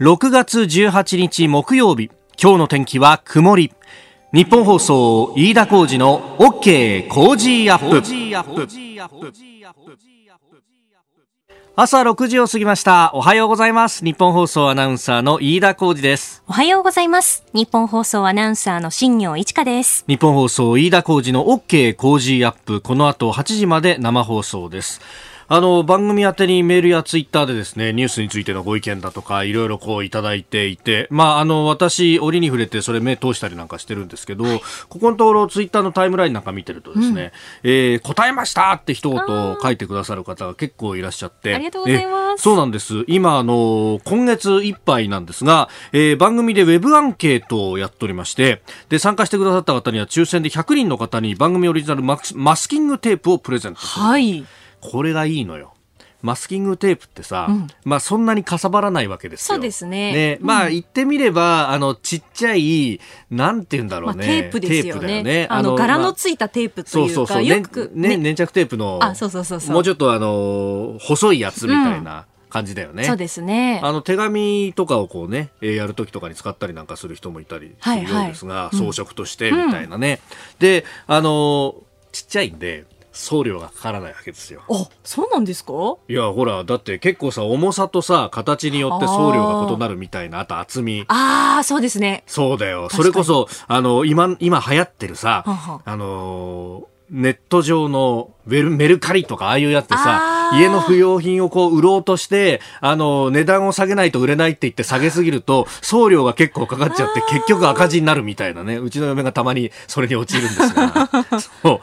6月18日木曜日。今日の天気は曇り。ニッポン放送飯田浩司の OK Cozy Up。朝6時を過ぎました。おはようございます。ニッポン放送アナウンサーの飯田浩司です。おはようございます。ニッポン放送アナウンサーの新行市佳です。ニッポン放送飯田浩司の OK Cozy Up。この後8時まで生放送ですあの番組宛てにメールやツイッターでですねニュースについてのご意見だとかいろいろこういただいていて、まあ、あの私、折に触れてそれ目通したりなんかしてるんですけど、ここのところツイッターのタイムラインなんか見てるとですね、うん、えー、答えましたって一言書いてくださる方が結構いらっしゃってありがとうございます。そうなんです。今あの今月いっぱいなんですが、えー、番組でウェブアンケートをやっておりましてで参加してくださった方には抽選で100人の方に番組オリジナルマスキングテープをプレゼントはいこれがいいのよ。マスキングテープってさ、うん、まあそんなにかさばらないわけですよ。そうですね。ね、まあ言ってみれば、あの、ちっちゃい、なんて言うんだろうね。まあ、テープですよね。ねあの、柄のついたテープというか、そうそうそうよく、ね、粘着テープの、あ、そうそうそうそう。もうちょっとあの、細いやつみたいな。感じだよね。そうですね。あの手紙とかをこうね、やる時とかに使ったりなんかする人もいたりするようですが、はいはい、装飾としてみたいなね。うん、で、あのちっちゃいんで、送料がかからないわけですよ。あ、そうなんですか？いや、ほら、だって結構さ、重さとさ、形によって送料が異なるみたいな、あと厚み。ああ、そうですね。そうだよ。それこそ、あの、今、今流行ってるさ、ははあのーネット上のメルメルカリとかああいうやつでさ、家の不要品をこう売ろうとして、あの、値段を下げないと売れないって言って下げすぎると、送料が結構かかっちゃって結局赤字になるみたいなね。うちの嫁がたまに それに陥るんですが。そ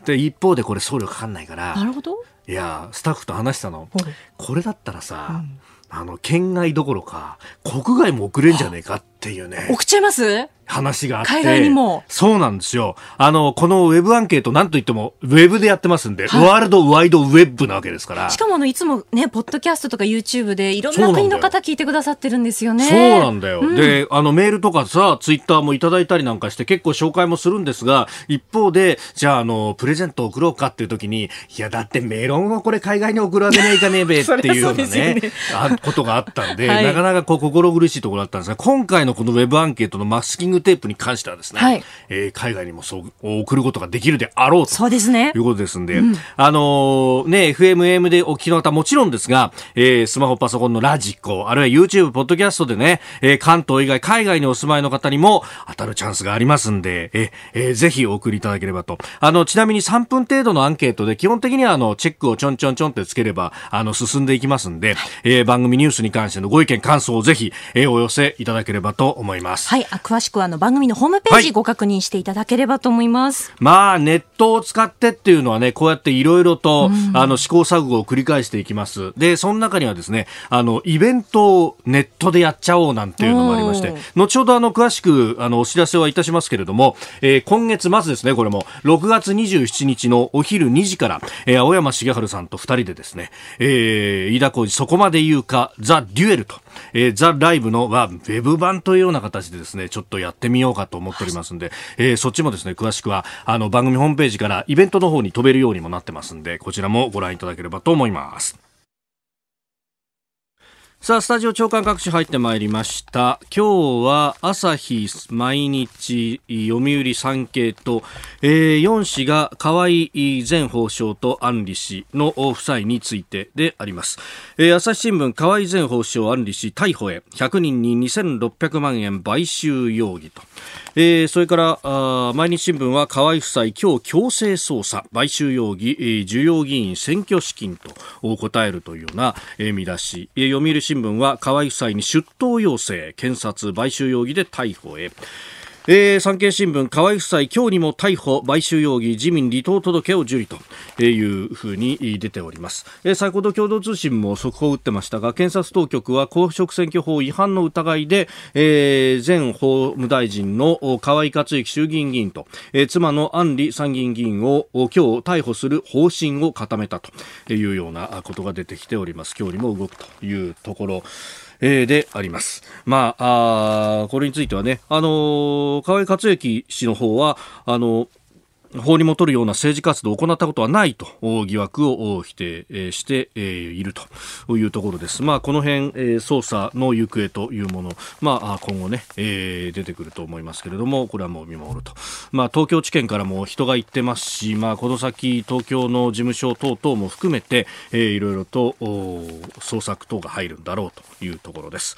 う。で、一方でこれ送料かかんないから。なるほど。いや、スタッフと話したの。これだったらさ、うんあの、県外どころか、国外も送れんじゃねえかっていうね。送っちゃいます？話があって。海外にも。そうなんですよ。あの、このウェブアンケート、なんといっても、ウェブでやってますんで、はい、ワールドワイドウェブなわけですから。しかも、あの、いつもね、ポッドキャストとか YouTube で、いろんな国の方聞いてくださってるんですよね。そうなんだよ。うん、で、あの、メールとかさ、ツイッターもいただいたりなんかして、結構紹介もするんですが、一方で、じゃあ、あの、プレゼント送ろうかっていう時に、いや、だってメロンをこれ海外に送るわけねえかねえべっていうようなね、ねあことがあったんで、はい、なかなかこう、心苦しいところだったんですが、今回のこのウェブアンケートのマスキングテープに関してはですね、はい、えー、海外にもそう送ることができるであろうとそうですね。いうことですんで、うん、あのー、ね、FMM でお聞きの方もちろんですが、えー、スマホ、パソコンのラジコ、あるいは YouTube、ポッドキャストでね、えー、関東以外、海外にお住まいの方にも当たるチャンスがありますんで、えー、えー、ぜひお送りいただければと。あの、ちなみに3分程度のアンケートで、基本的にはあの、チェックをちょんちょんちょんってつければ、あの、進んでいきますんで、えー、番組ニュースに関してのご意見、感想をぜひ、えー、お寄せいただければと思います。はい、あ詳しくはあの、番組のホームページご確認していただければと思います。まあ、ネットを使ってっていうのはね、こうやっていろいろと、うん、あの、試行錯誤を繰り返していきます。で、その中にはですね、あの、イベントをネットでやっちゃおうなんていうのもありまして、後ほどあの、詳しく、あの、お知らせはいたしますけれども、えー、今月末ですね、これも、6月27日のお昼2時から、えー、青山茂春さんと2人でですね、えー、飯田浩二そこまで言うか、ザ・デュエルと、えー、ザ・ライブの、は、ウェブ版とというような形でですね、ちょっとやってみようかと思っておりますんで、えー、そっちもですね、詳しくは、あの、番組ホームページからイベントの方に飛べるようにもなってますんで、こちらもご覧いただければと思います。さあ、スタジオ長官各紙入ってまいりました。今日は朝日、毎日、読売産経と、えー、4紙が河合前法相と安里氏の夫妻についてであります。えー、朝日新聞、河合前法相安里氏逮捕へ、100人に2600万円買収容疑と。えー、それからあ毎日新聞は河合夫妻今日強制捜査買収容疑、えー、需要議員選挙資金と答えるというような、えー、見出し、えー、読売新聞は河合夫妻に出頭要請検察買収容疑で逮捕へ。えー、産経新聞河合夫妻今日にも逮捕買収容疑自民離党届を受理というふうに出ております、えー、先ほど共同通信も速報を打ってましたが検察当局は公職選挙法違反の疑いで、えー、前法務大臣の河合克行衆議院議員と、えー、妻の安里参議院議員を今日逮捕する方針を固めたというようなことが出てきております。今日にも動くというところ。えー、であります。まあ、あこれについてはね、あのー、河合克行氏の方は、あの法に戻るような政治活動を行ったことはないと疑惑を否定しているというところです。まあ、この辺、捜査の行方というもの、まあ、今後ね、出てくると思いますけれども、これはもう見守ると。まあ、東京地検からも人が行ってますし、まあ、この先、東京の事務所等々も含めて、いろいろと捜索等が入るんだろうというところです。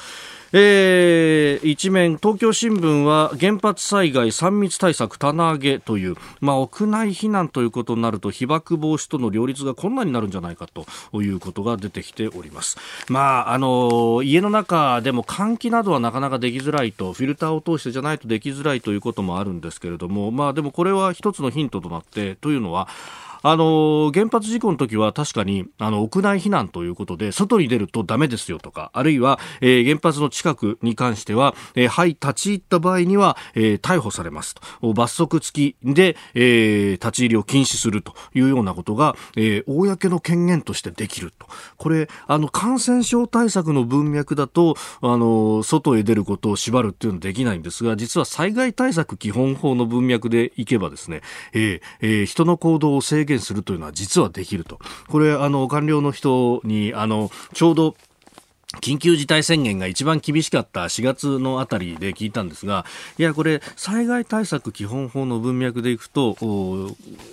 えー、一面、東京新聞は原発災害3密対策棚上げという、まあ、屋内避難ということになると被爆防止との両立が困難になるんじゃないかということが出てきております。まあ、あの家の中でも換気などはなかなかできづらいとフィルターを通してじゃないとできづらいということもあるんですけれども、まあ、でもこれは一つのヒントとなってというのはあの原発事故の時は確かにあの屋内避難ということで外に出るとダメですよとかあるいは、えー、原発の近くに関しては、えー、はい立ち入った場合には、えー、逮捕されますと。罰則付きで、えー、立ち入りを禁止するというようなことが、えー、公の権限としてできると。これあの感染症対策の文脈だとあの外へ出ることを縛るっていうのはできないんですが実は災害対策基本法の文脈でいけばですね、えーえー、人の行動を制限するというのは実はできると。これ、あの、官僚の人に、あの、ちょうど、緊急事態宣言が一番厳しかった4月のあたりで聞いたんですが、いや、これ、災害対策基本法の文脈でいくと、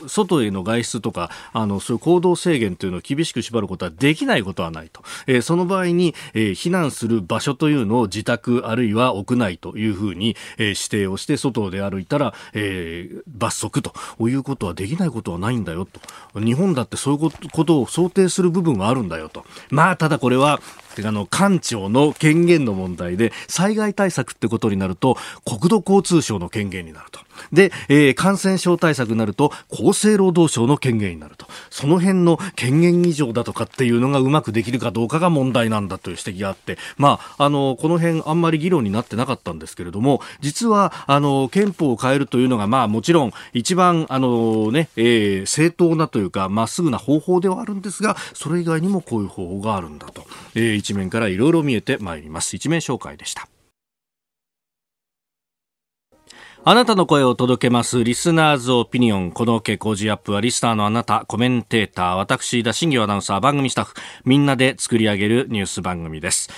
外への外出とか、あの、そういう行動制限というのを厳しく縛ることはできないことはないと。えー、その場合に、えー、避難する場所というのを自宅あるいは屋内というふうに、えー、指定をして、外で歩いたら、え、罰則ということはできないことはないんだよと。日本だってそういうことを想定する部分はあるんだよと。まあ、ただこれは、あの、官庁の権限の問題で、災害対策ってことになると、国土交通省の権限になると。で、えー、感染症対策になると厚生労働省の権限になると。その辺の権限以上だとかっていうのがうまくできるかどうかが問題なんだという指摘があって、まあ、あのこの辺あんまり議論になってなかったんですけれども実はあの憲法を変えるというのが、まあ、もちろん一番あの、ねえー、正当なというかまっすぐな方法ではあるんですがそれ以外にもこういう方法があるんだと、えー、一面からいろいろ見えてまいります。一面紹介でした。あなたの声を届けます。リスナーズオピニオン。この OK 工事アップはリスナーのあなた、コメンテーター、私、田新業アナウンサー、番組スタッフ、みんなで作り上げるニュース番組です。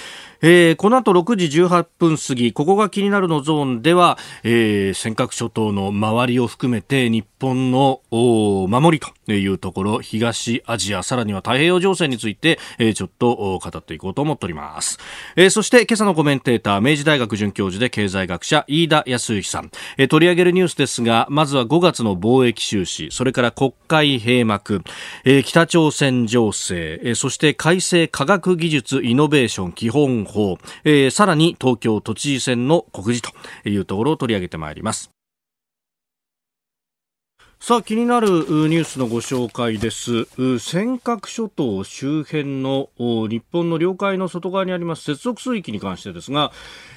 えー、この後6時18分過ぎ、ここが気になるのゾーンでは、えー、尖閣諸島の周りを含めて日本の守りというところ、東アジア、さらには太平洋情勢について、えー、ちょっと語っていこうと思っております。えー、そして今朝のコメンテーター、明治大学准教授で経済学者、飯田康之さん、えー。取り上げるニュースですが、まずは5月の貿易収支、それから国会閉幕、えー、北朝鮮情勢、えー、そして改正科学技術イノベーション基本法、えー、さらに東京都知事選の告示というところを取り上げてまいります。さあ気になるニュースのご紹介です。尖閣諸島周辺の日本の領海の外側にあります接続水域に関してですが、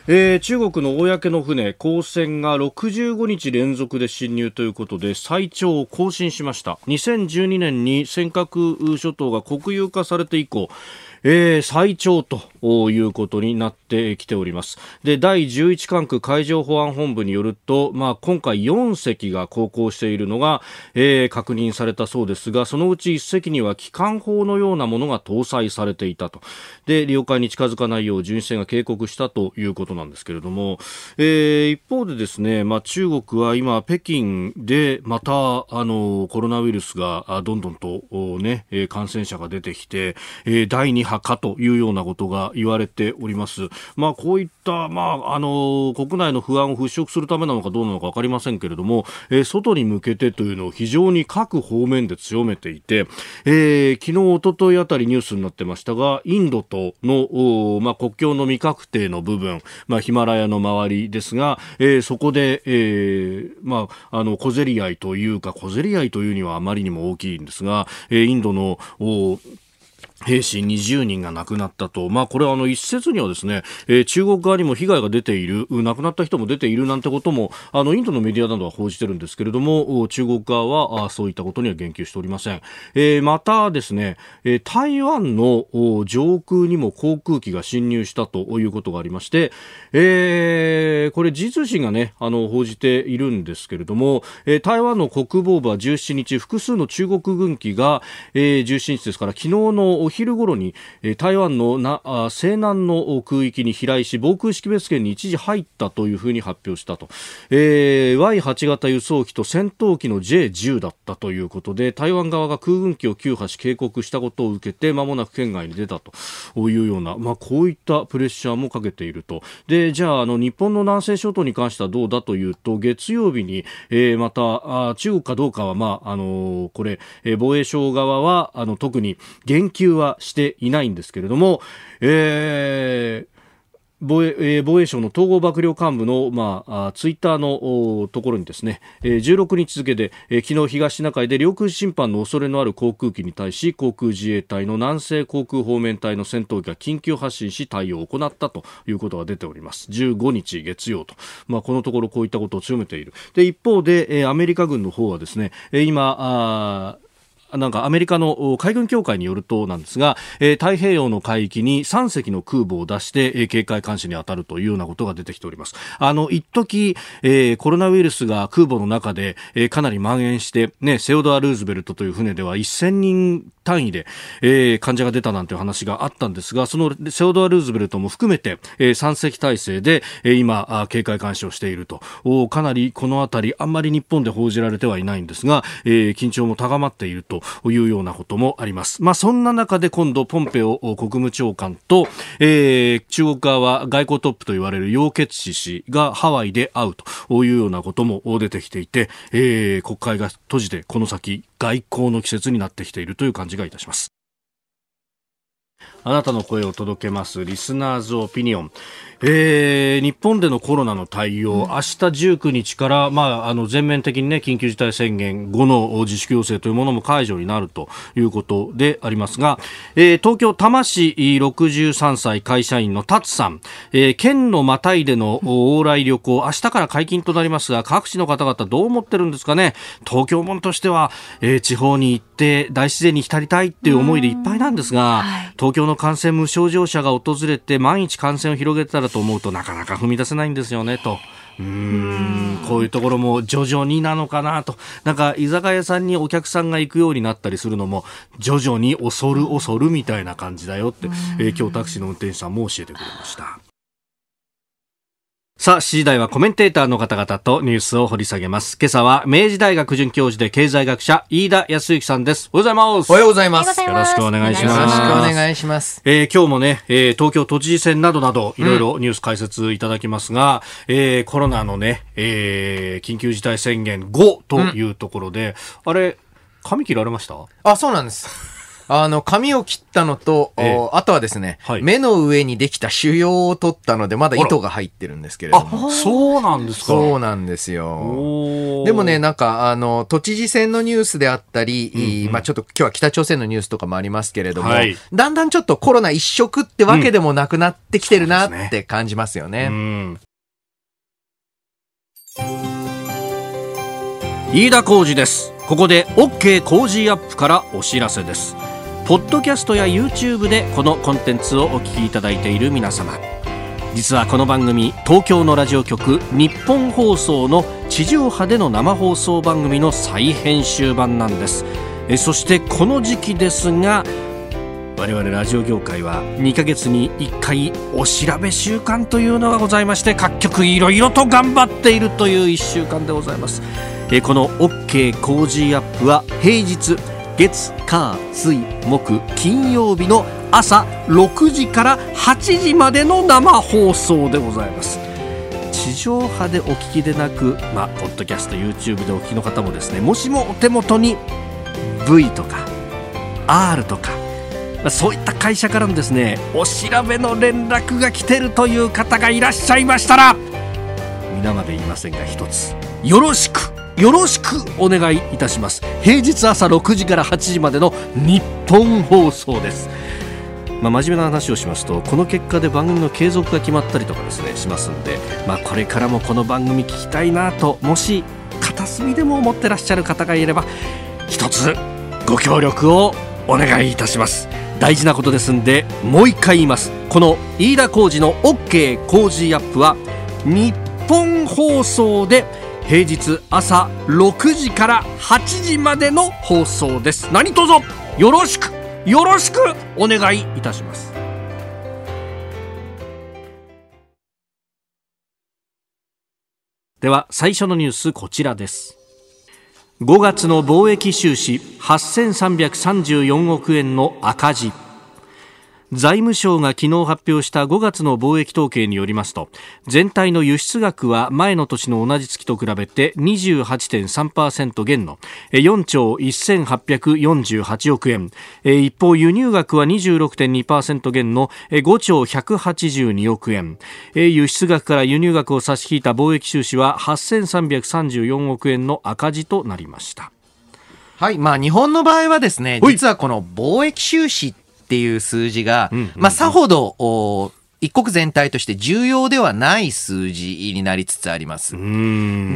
えー、中国の公の船公船が65日連続で侵入ということで最長を更新しました。2012年に尖閣諸島が国有化されて以降えー、最長ということになってきております。で、第11管区海上保安本部によると、まあ、今回4隻が航行しているのが、えー、確認されたそうですが、そのうち1隻には機関砲のようなものが搭載されていたと。で、領海に近づかないよう巡視船が警告したということなんですけれども、えー、一方でですね、まあ、中国は今、北京でまた、あの、コロナウイルスがどんどんとね、感染者が出てきてえ、第2波かというようなことが言われております。まあ、こういった、まあ、あの、国内の不安を払拭するためなのかどうなのか分かりませんけれども、えー、外に向けてというのを非常に各方面で強めていて、えー、昨日、おとといあたりニュースになってましたが、インドとの、まあ、国境の未確定の部分、まあ、ヒマラヤの周りですが、えー、そこで、えー、まあ、あの、小競り合いというか、小競り合いというにはあまりにも大きいんですが、えー、インドの、兵士20人が亡くなったと、まあ、これはあの一説にはですね、えー、中国側にも被害が出ている、亡くなった人も出ているなんてことも、あのインドのメディアなどは報じてるんですけれども、中国側はそういったことには言及しておりません。えー、またですね、えー、台湾の上空にも航空機が侵入したということがありまして、えー、これ、時通信がね、あの報じているんですけれども、えー、台湾の国防部は17日、複数の中国軍機が、えー、17日ですから、昨日のお昼頃に、え、台湾のなあ西南の空域に飛来し防空識別圏に一時入ったというふうに発表したと、えー、Y8 型輸送機と戦闘機の J10 だったということで台湾側が空軍機を急破し警告したことを受けて間もなく県外に出たと。いうような、まあ、こういったプレッシャーもかけていると。でじゃああの日本の南西諸島に関してはどうだというと月曜日に、えー、またあ中国かどうかは、まああのー、これ、えー、防衛省側はあの特に言及はしていないんですけれども、えー、防衛えー、防衛省の統合幕僚幹部の、まあ、ツイッターのところにですね、えー、16日付で、えー、昨日東シナ海で領空侵犯の恐れのある航空機に対し航空自衛隊の南西航空方面隊の戦闘機が緊急発進し対応を行ったということが出ております。15日月曜と、まあ、このところこういったことを強めている。で一方で、えー、アメリカ軍の方はですね、えー、今あなんかアメリカの海軍協会によるとなんですが、えー、太平洋の海域に3隻の空母を出して、えー、警戒監視に当たるというようなことが出てきております。あの、一時、えー、コロナウイルスが空母の中で、えー、かなり蔓延して、ね、セオドア・ルーズベルトという船では1000人単位で、えー、患者が出たなんていう話があったんですが、そのセオドア・ルーズベルトも含めて、えー、3隻体制で、えー、今、警戒監視をしていると。おかなりこのあたり、あんまり日本で報じられてはいないんですが、えー、緊張も高まっているとというようなこともあります。まあ、そんな中で今度、ポンペオ国務長官と、えー、中国側は外交トップと言われる楊潔氏氏がハワイで会うというようなことも出てきていて、えー、国会が閉じてこの先外交の季節になってきているという感じがいたします。あなたの声を届けますリスナーズオピニオン。えー、日本でのコロナの対応、うん、明日19日から、まあ、あの全面的に、ね、緊急事態宣言後の自粛要請というものも解除になるということでありますが、えー、東京多摩市63歳会社員の達さん、えー、県のまたいでの往来旅行、明日から解禁となりますが、各地の方々どう思ってるんですかね、東京本としては、えー、地方に行って大自然に浸りたいっていう思いでいっぱいなんですが、はい、東京の感染無症状者が訪れて毎日感染を広げたらだと思うとなかなか踏み出せないんですよねと。うんこういうところも徐々になのかなと。なんか居酒屋さんにお客さんが行くようになったりするのも徐々に恐る恐るみたいな感じだよって、えー、今日タクシーの運転手さんも教えてくれました。さあ、7時台はコメンテーターの方々とニュースを掘り下げます。今朝は明治大学准教授で経済学者、飯田康之さんです。おはようございます。おはようございます。よろしくお願いします。よろしくお願いします。えー、今日もね、えー、東京都知事選などなど、いろいろニュース解説いただきますが、うん、えー、コロナのね、えー、緊急事態宣言後というところで、うん、あれ、髪切られました？あ、そうなんです。あの、髪を切ったのと、ええ、あとはですね、はい、目の上にできた腫瘍を取ったので、まだ糸が入ってるんですけれども。あ、そうなんですか。そうなんですよ。でもね、なんか、あの、都知事選のニュースであったり、うんうん、まあちょっと今日は北朝鮮のニュースとかもありますけれども、はい、だんだんちょっとコロナ一色ってわけでもなくなってきてるなって感じますよね。うん。飯田浩二です。ここで OK 工事アップからお知らせですポッドキャストや YouTube でこのコンテンツをお聞きいただいている皆様。実はこの番組東京のラジオ局日本放送の地上波での生放送番組の再編集版なんです。えそしてこの時期ですが我々ラジオ業界は2ヶ月に1回お調べ週間というのがございまして各局いろいろと頑張っているという1週間でございます。えこの OK 工事アップは平日月火水木金曜日の朝6時から8時までの生放送でございます。地上波でお聞きでなく、まあ、ポッドキャスト YouTube でお聞きの方もですねもしもお手元に V とか R とかそういった会社からのですねお調べの連絡が来てるという方がいらっしゃいましたら皆まで言いませんが一つよろしくよろしくお願いいたします。平日朝6時から8時までの日本放送です。まあ、真面目な話をしますとこの結果で番組の継続が決まったりとかですねしますんで、まあ、これからもこの番組聞きたいなともし片隅でも思ってらっしゃる方がいれば一つご協力をお願いいたします。大事なことですんでもう一回言います。この飯田浩二の OK 工事アップは日本放送で平日朝6時から8時までの放送です。何卒よろしくよろしくお願いいたします。では最初のニュースこちらです。5月の貿易収支8334億円の赤字。財務省が昨日発表した5月の貿易統計によりますと全体の輸出額は前の年の同じ月と比べて28.3%減の4兆1848億円。一方輸入額は26.2%減の5兆182億円。輸出額から輸入額を差し引いた貿易収支は8334億円の赤字となりました。はい。まあ、日本の場合はですね、実はこの貿易収支っていう数字が、まあ、さほど、一国全体として重要ではない数字になりつつあります。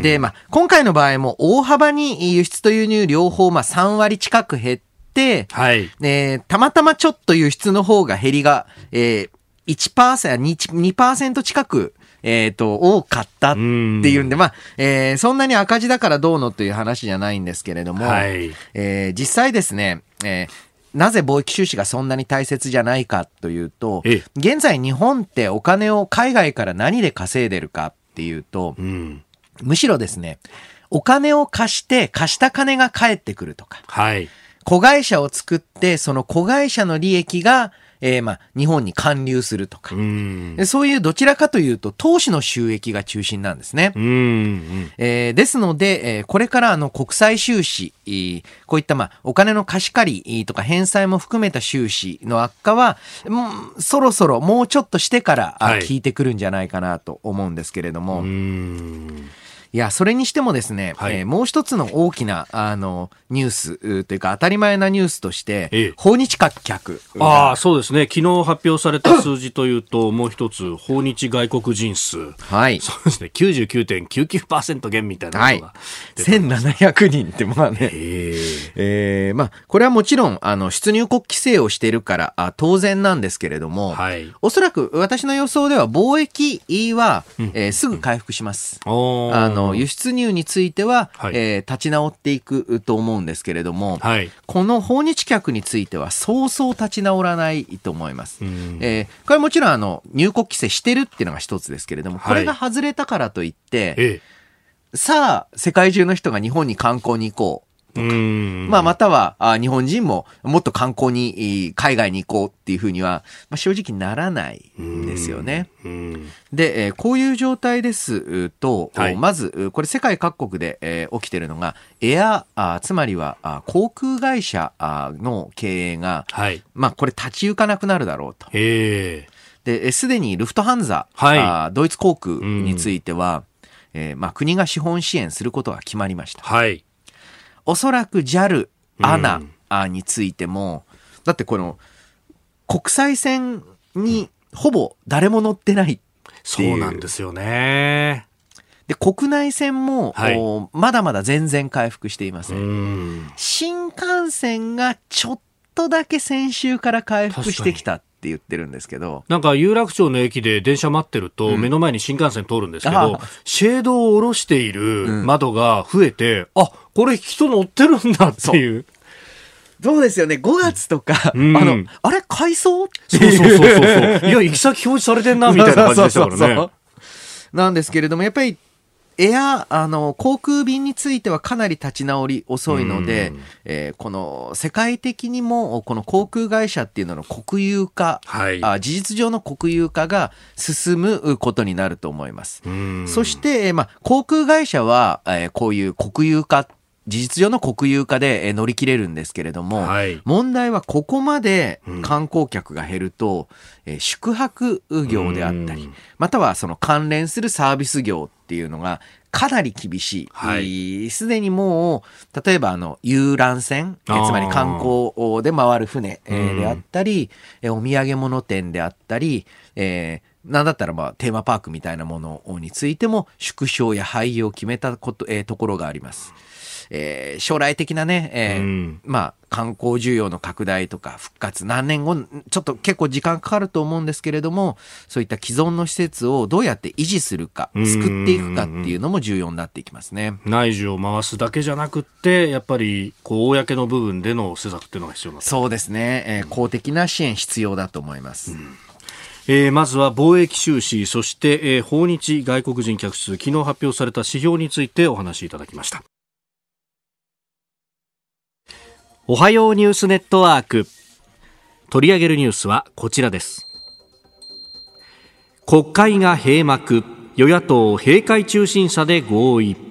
で、まあ、今回の場合も大幅に輸出と輸入両方、まあ、3割近く減って、はい。えー、たまたまちょっと輸出の方が減りが、えー、1%、2%, 2近くえっ、ー、と、多かったっていうんで、まあ、えー、そんなに赤字だからどうのという話じゃないんですけれども、はい、えー、実際ですね、えー、なぜ貿易収支がそんなに大切じゃないかというと、現在日本ってお金を海外から何で稼いでるかっていうと、うん、むしろですね、お金を貸して貸した金が返ってくるとか、はい、子会社を作ってその子会社の利益がえー、まあ、日本に還流するとか、うそういうどちらかというと、投資の収益が中心なんですね。えー、ですので、えー、これからあの国際収支、こういったまあお金の貸し借りとか返済も含めた収支の悪化は、うん、そろそろもうちょっとしてから、はい、効いてくるんじゃないかなと思うんですけれども。いや、それにしてもですね、はい、えー、もう一つの大きな、あの、ニュースというか当たり前なニュースとして、ええ、訪日客ああ、そうですね。昨日発表された数字というと、もう一つ、訪日外国人数。はい。そうですね。99.99%減みたいなのが、はい。1700人ってまあね。えー、えー、まあ、これはもちろん、あの、出入国規制をしているから、あ当然なんですけれども、はい。おそらく私の予想では貿易は、うん、えー、すぐ回復します。うん、あのの輸出入については、はい、えー、立ち直っていくと思うんですけれども、はい、この訪日客についてはそうそう立ち直らないと思います。えー、これはもちろんあの入国規制してるっていうのが一つですけれども、これが外れたからといって、はい、さあ世界中の人が日本に観光に行こうとか、まあ、またはあ日本人ももっと観光に海外に行こうっていうふうには、まあ、正直ならないんですよね。で、えー、こういう状態ですと、はい、まずこれ世界各国で、えー、起きてるのがエアあつまりはあ航空会社あの経営が、はい、まあこれ立ち行かなくなるだろうと。で、すでにルフトハンザ、はい、あドイツ航空については、えーまあ、国が資本支援することが決まりました。はいおそらく JAL、ANA についても、だってこの国際線にほぼ誰も乗ってないそうなんですよね。で、国内線も、はい、まだまだ全然回復していません。新幹線がちょっとだけ先週から回復してきたって言ってるんですけど。なんか有楽町の駅で電車待ってると、目の前に新幹線通るんですけど、うん、シェードを下ろしている窓が増えて、うん、あ、これ人乗ってるんだっていう。そうですよね。5月とか、うん、あの、あれ改装？そうそうそうそう。いや、行き先表示されてんな、みたいな感じでしたからね。そうそうそうなんですけれども、やっぱりエア、あの、航空便についてはかなり立ち直り遅いので、えー、この世界的にも、この航空会社っていうのの国有化、はい、あ事実上の国有化が進むことになると思います。そして、まあ、航空会社は、えー、こういう国有化事実上の国有化で乗り切れるんですけれども、はい、問題はここまで観光客が減ると、うん、宿泊業であったり、またはその関連するサービス業っていうのがかなり厳しい。はい。すでにもう、例えばあの、遊覧船、つまり観光で回る船、であったり、えーお土産物店であったり、えーなんだったらまあテーマパークみたいなものについても縮小や廃業を決めたこと、えーところがあります。えー将来的なね、えーうん。まあ観光需要の拡大とか復活何年後ちょっと結構時間かかると思うんですけれどもそういった既存の施設をどうやって維持するかうん。作っていくかっていうのも重要になっていきますね。内需を回すだけじゃなくってやっぱりこう公の部分での施策っていうのが必要になそうですね、えー公的な支援必要だと思います。えーまずは貿易収支そして、えー訪日外国人客数昨日発表された指標についてお話しいただきましたおはようニュースネットワーク。取り上げるニュースはこちらです。国会が閉幕与野党閉会中審査で合意。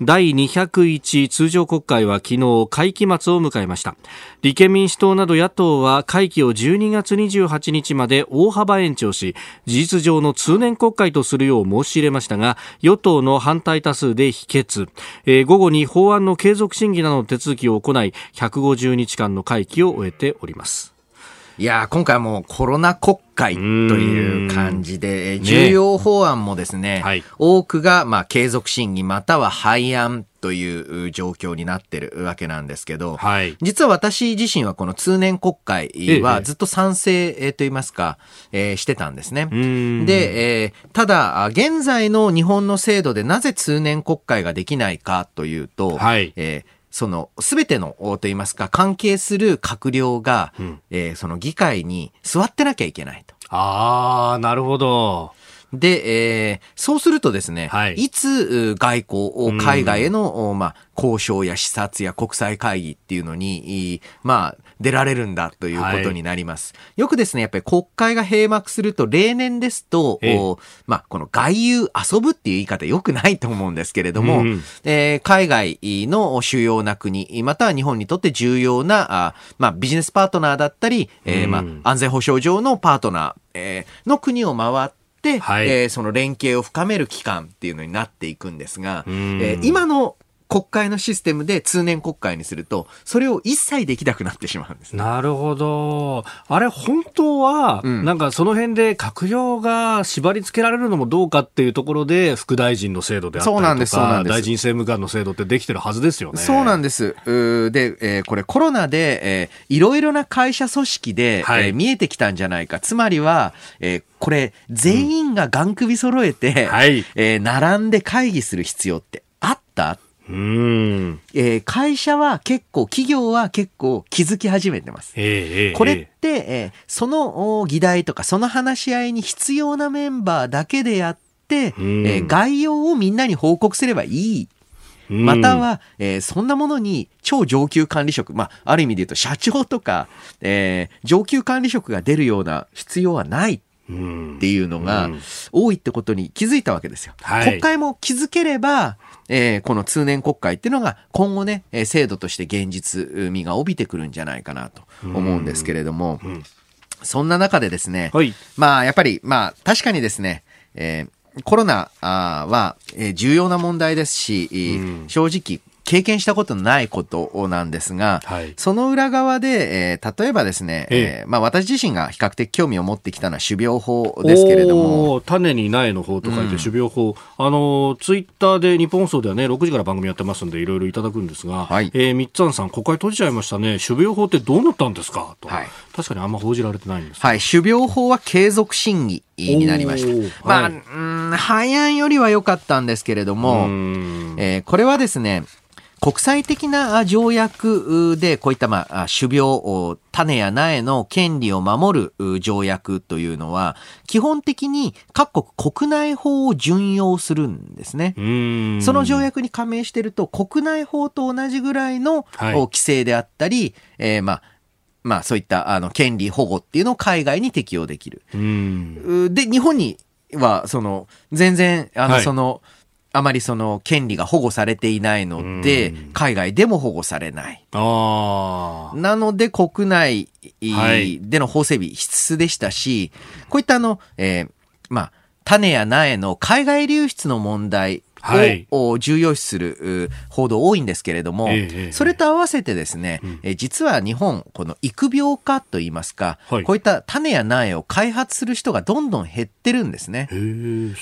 第201通常国会は昨日会期末を迎えました。立憲民主党など野党は会期を12月28日まで大幅延長し事実上の通年国会とするよう申し入れましたが与党の反対多数で否決、えー午後に法案の継続審議などの手続きを行い150日間の会期を終えております。いやー今回はもうコロナ国会という感じで、えー重要法案もですね、はい。多くがまあ継続審議または廃案という状況になってるわけなんですけど、はい。実は私自身はこの通年国会ええ。はずっと賛成えーと言いますか、えーしてたんですね。ん。で、えーただ、あ現在の日本の制度でなぜ通年国会ができないかというと、はい。えーその、すべての、おと言いますか、関係する閣僚が、ん。えーその議会に座ってなきゃいけないと。ああなるほど。で、えーそうするとですね、はい。つう外交、海外への、おまあ、交渉や視察や国際会議っていうのに、いまあ、出られるんだということになります。よくですね、やっぱり国会が閉幕すると、例年ですと、まあ、この外遊遊ぶっていう言い方よくないと思うんですけれども、うんえー海外の主要な国、または日本にとって重要な、あまあ、ビジネスパートナーだったり、えーまうん。あ、安全保障上のパートナー、えーの国を回って、はい。えーその連携を深める機関っていうのになっていくんですが、うん。えー今の国会のシステムで通年国会にすると、それを一切できなくなってしまうんですね。なるほど。あれ、本当は、うんなんかその辺で閣僚が縛り付けられるのもどうかっていうところで、副大臣の制度であったりとか、そうなんですそうなんです大臣政務官の制度ってできてるはずですよね。そうなんです。で、えーこれコロナで、えーいろいろな会社組織で、はいえー見えてきたんじゃないか。つまりは、えーこれ、全員がガン首揃えて、はいえー並んで会議する必要ってあった？うん。えー会社は結構、企業は結構気づき始めてます。ええええこれって、えーそのお議題とかその話し合いに必要なメンバーだけでやって、うんえー概要をみんなに報告すればいい。うんまたは、えーそんなものに超上級管理職、まあ、ある意味で言うと社長とか、えー上級管理職が出るような必要はないうんっていうのがうん。多いってことに気づいたわけですよ。はい。国会も気づければ、えーこの通年国会っていうのが今後ね、えー制度として現実味が帯びてくるんじゃないかなと思うんですけれども、ん。そんな中でですね、はい。まあやっぱり、まあ確かにですね、えーコロナは、えー重要な問題ですし、正直経験したことのないことなんですが、はい。その裏側で、えー例えばですね、ええ。えーまあ私自身が比較的興味を持ってきたのは種苗法ですけれども、種に苗の方と書いてうん。種苗法、あのツイッターで日本放送ではね6時から番組やってますんでいろいろいただくんですが、はい。えー、みっつさん国会閉じちゃいましたね。種苗法ってどうなったんですか？と、はい。確かにあんま報じられてないんです。はい、種苗法は継続審議になりました。まあ、はい。うーん、廃案よりは良かったんですけれども、ん。えーこれはですね、国際的なあ条約で、こういった、まあ、あ種苗、お種や苗の権利を守るう条約というのは、基本的に各国国内法を準用するんですね。うんその条約に加盟してると、国内法と同じぐらいの、規制であったり、えーまあ、まあそういったあの権利保護っていうのを海外に適用できる。で、日本には、その、全然、あの、はいその、あまりその権利が保護されていないのでうん、海外でも保護されない。なので、国内はい。での法整備必須でしたし、こういったあの、えーまあ、種や苗の海外流出の問題を重要視する報道多いんですけれども、それと合わせてですね、え実は日本、この育苗化といいますか、こういった種や苗を開発する人がどんどん減ってるんですね。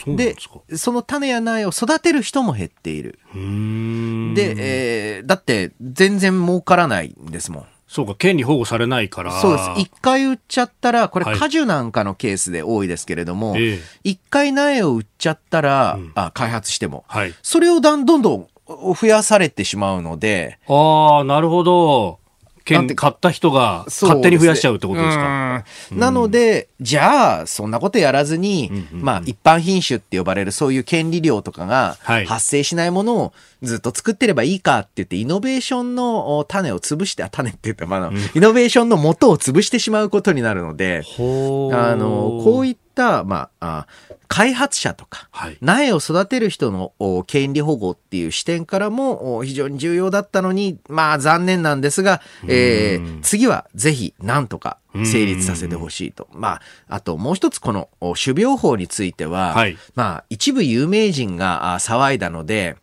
でその種や苗を育てる人も減っている。で、えー、だって全然儲からないんですもん。そうか、権利保護されないから。そうです。一回売っちゃったら、これ果樹なんかのケースで多いですけれども、一、回苗を売っちゃったら、うん、あ開発しても、はい、それをだんどんどん増やされてしまうので。ああ、なるほど。券買った人が勝手に増やしちゃうってことですか？なので、じゃあ、そんなことやらずに、まあ、一般品種って呼ばれるそういう権利料とかが発生しないものをずっと作ってればいいかって言って、イノベーションの種を潰して、種って言って、まあ、イノベーションの元を潰してしまうことになるので、あの、こういった、まあ、開発者とか、はい、苗を育てる人の権利保護っていう視点からも非常に重要だったのに、まあ残念なんですが、えー、次はぜひなんとか成立させてほしいと。まあ、あともう一つこの種苗法については、はい、まあ一部有名人が騒いだので、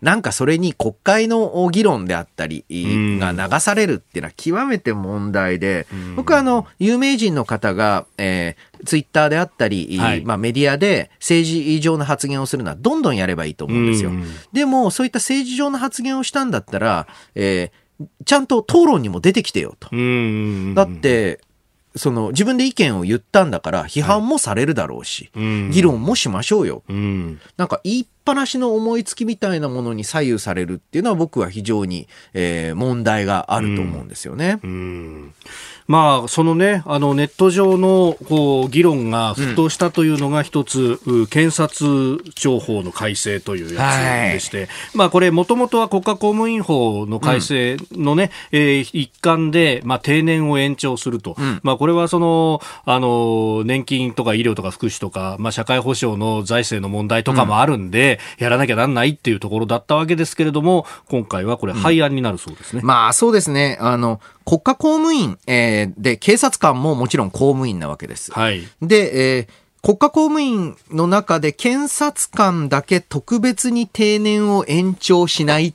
なんかそれに国会の議論であったりが流されるっていうのは極めて問題で、僕はあの、有名人の方が、えー、ツイッターであったり、はい、まあメディアで政治上の発言をするのはどんどんやればいいと思うんですよ。でも、そういった政治上の発言をしたんだったら、えー、ちゃんと討論にも出てきてよと。だって、その自分で意見を言ったんだから批判もされるだろうし、はい、議論もしましょうよ。うん、なんか言いっぱなしの思いつきみたいなものに左右されるっていうのは僕は非常に、えー、問題があると思うんですよね。うんうんまあ、そのね、あのネット上のこう議論が沸騰したというのが一つ、うん、検察庁法の改正というやつでして、はい、まあこれもともとは国家公務員法の改正のね、うん、えー、一環で、まあ定年を延長すると。うん、まあこれはその、あの、年金とか医療とか福祉とか、まあ社会保障の財政の問題とかもあるんで、やらなきゃなんないっていうところだったわけですけれども、今回はこれ廃案になるそうですね。まあそうですね。あの、国家公務員、えー、で、警察官ももちろん公務員なわけです。はい。で、えー、国家公務員の中で検察官だけ特別に定年を延長しないっ